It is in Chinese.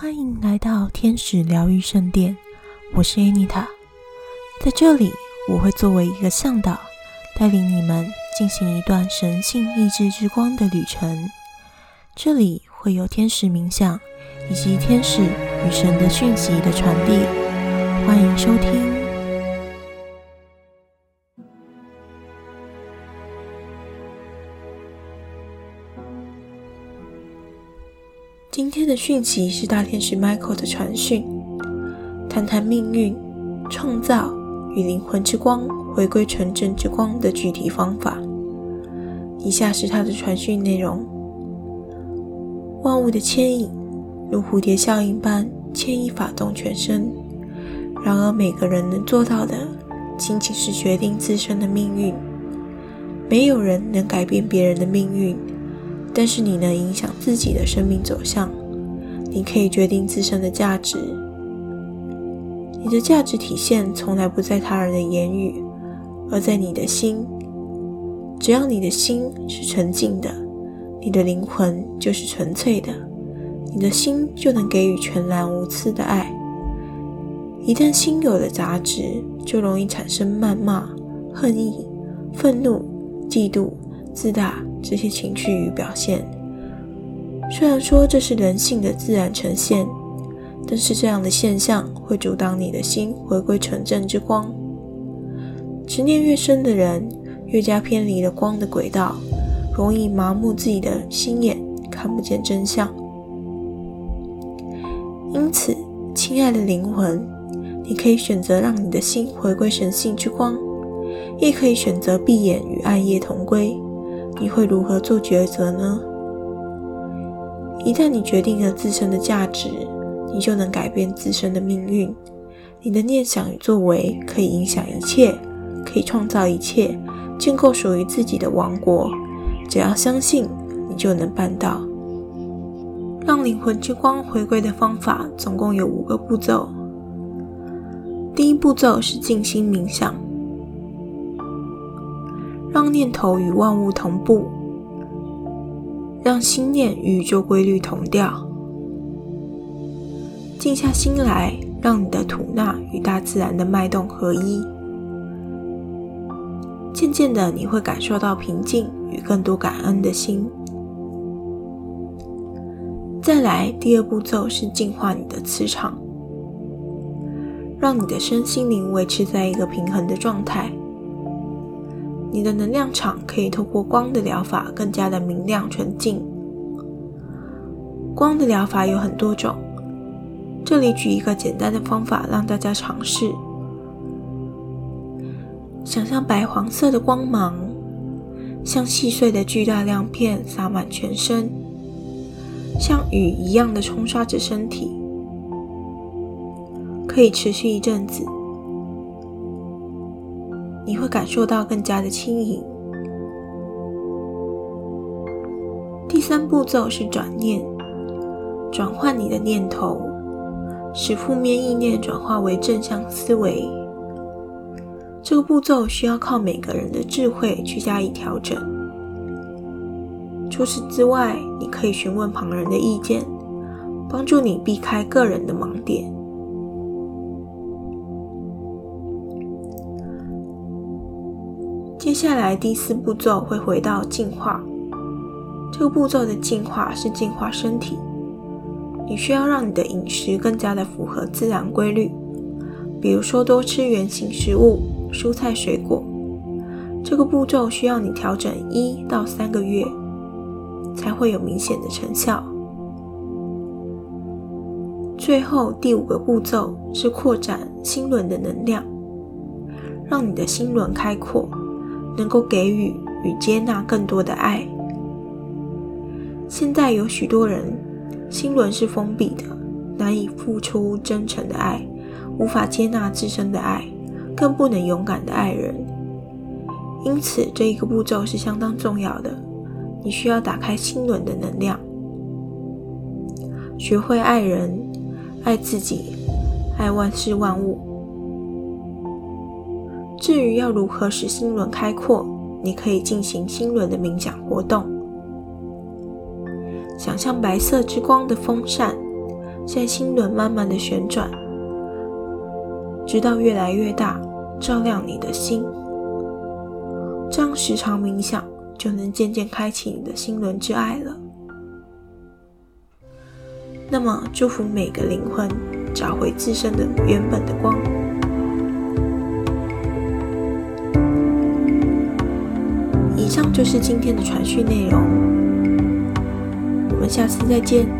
欢迎来到天使疗愈圣殿，我是 Anita，在这里我会作为一个向导，带领你们进行一段神性意志之光的旅程。这里会有天使冥想以及天使与神的讯息的传递，欢迎收听。今天的讯息是大天使 Michael 的传讯，谈谈命运、创造与灵魂之光回归纯正之光的具体方法。以下是他的传讯内容：万物的牵引如蝴蝶效应般牵一发动全身，然而每个人能做到的仅仅是决定自身的命运。没有人能改变别人的命运。但是你能影响自己的生命走向，你可以决定自身的价值。你的价值体现从来不在他人的言语，而在你的心。只要你的心是纯净的，你的灵魂就是纯粹的，你的心就能给予全然无私的爱。一旦心有了杂质，就容易产生谩骂、恨意、愤怒、嫉妒。自大这些情绪与表现，虽然说这是人性的自然呈现，但是这样的现象会阻挡你的心回归纯正之光。执念越深的人，越加偏离了光的轨道，容易麻木自己的心眼，看不见真相。因此，亲爱的灵魂，你可以选择让你的心回归神性之光，亦可以选择闭眼与暗夜同归。你会如何做抉择呢？一旦你决定了自身的价值，你就能改变自身的命运。你的念想与作为可以影响一切，可以创造一切，建构属于自己的王国。只要相信，你就能办到。让灵魂之光回归的方法总共有五个步骤。第一步骤是静心冥想。让念头与万物同步，让心念与宇宙规律同调。静下心来，让你的吐纳与大自然的脉动合一。渐渐的，你会感受到平静与更多感恩的心。再来，第二步骤是净化你的磁场，让你的身心灵维持在一个平衡的状态。你的能量场可以透过光的疗法更加的明亮纯净。光的疗法有很多种，这里举一个简单的方法让大家尝试：想象白黄色的光芒，像细碎的巨大亮片洒满全身，像雨一样的冲刷着身体，可以持续一阵子。你会感受到更加的轻盈。第三步骤是转念，转换你的念头，使负面意念转化为正向思维。这个步骤需要靠每个人的智慧去加以调整。除此之外，你可以询问旁人的意见，帮助你避开个人的盲点。接下来第四步骤会回到净化。这个步骤的净化是净化身体。你需要让你的饮食更加的符合自然规律，比如说多吃原形食物、蔬菜水果。这个步骤需要你调整一到三个月，才会有明显的成效。最后第五个步骤是扩展心轮的能量，让你的心轮开阔。能够给予与接纳更多的爱。现在有许多人心轮是封闭的，难以付出真诚的爱，无法接纳自身的爱，更不能勇敢的爱人。因此，这一个步骤是相当重要的。你需要打开心轮的能量，学会爱人、爱自己、爱万事万物。至于要如何使心轮开阔，你可以进行心轮的冥想活动。想象白色之光的风扇，在心轮慢慢的旋转，直到越来越大，照亮你的心。这样时常冥想，就能渐渐开启你的心轮之爱了。那么，祝福每个灵魂找回自身的原本的光。以上就是今天的传讯内容，我们下次再见。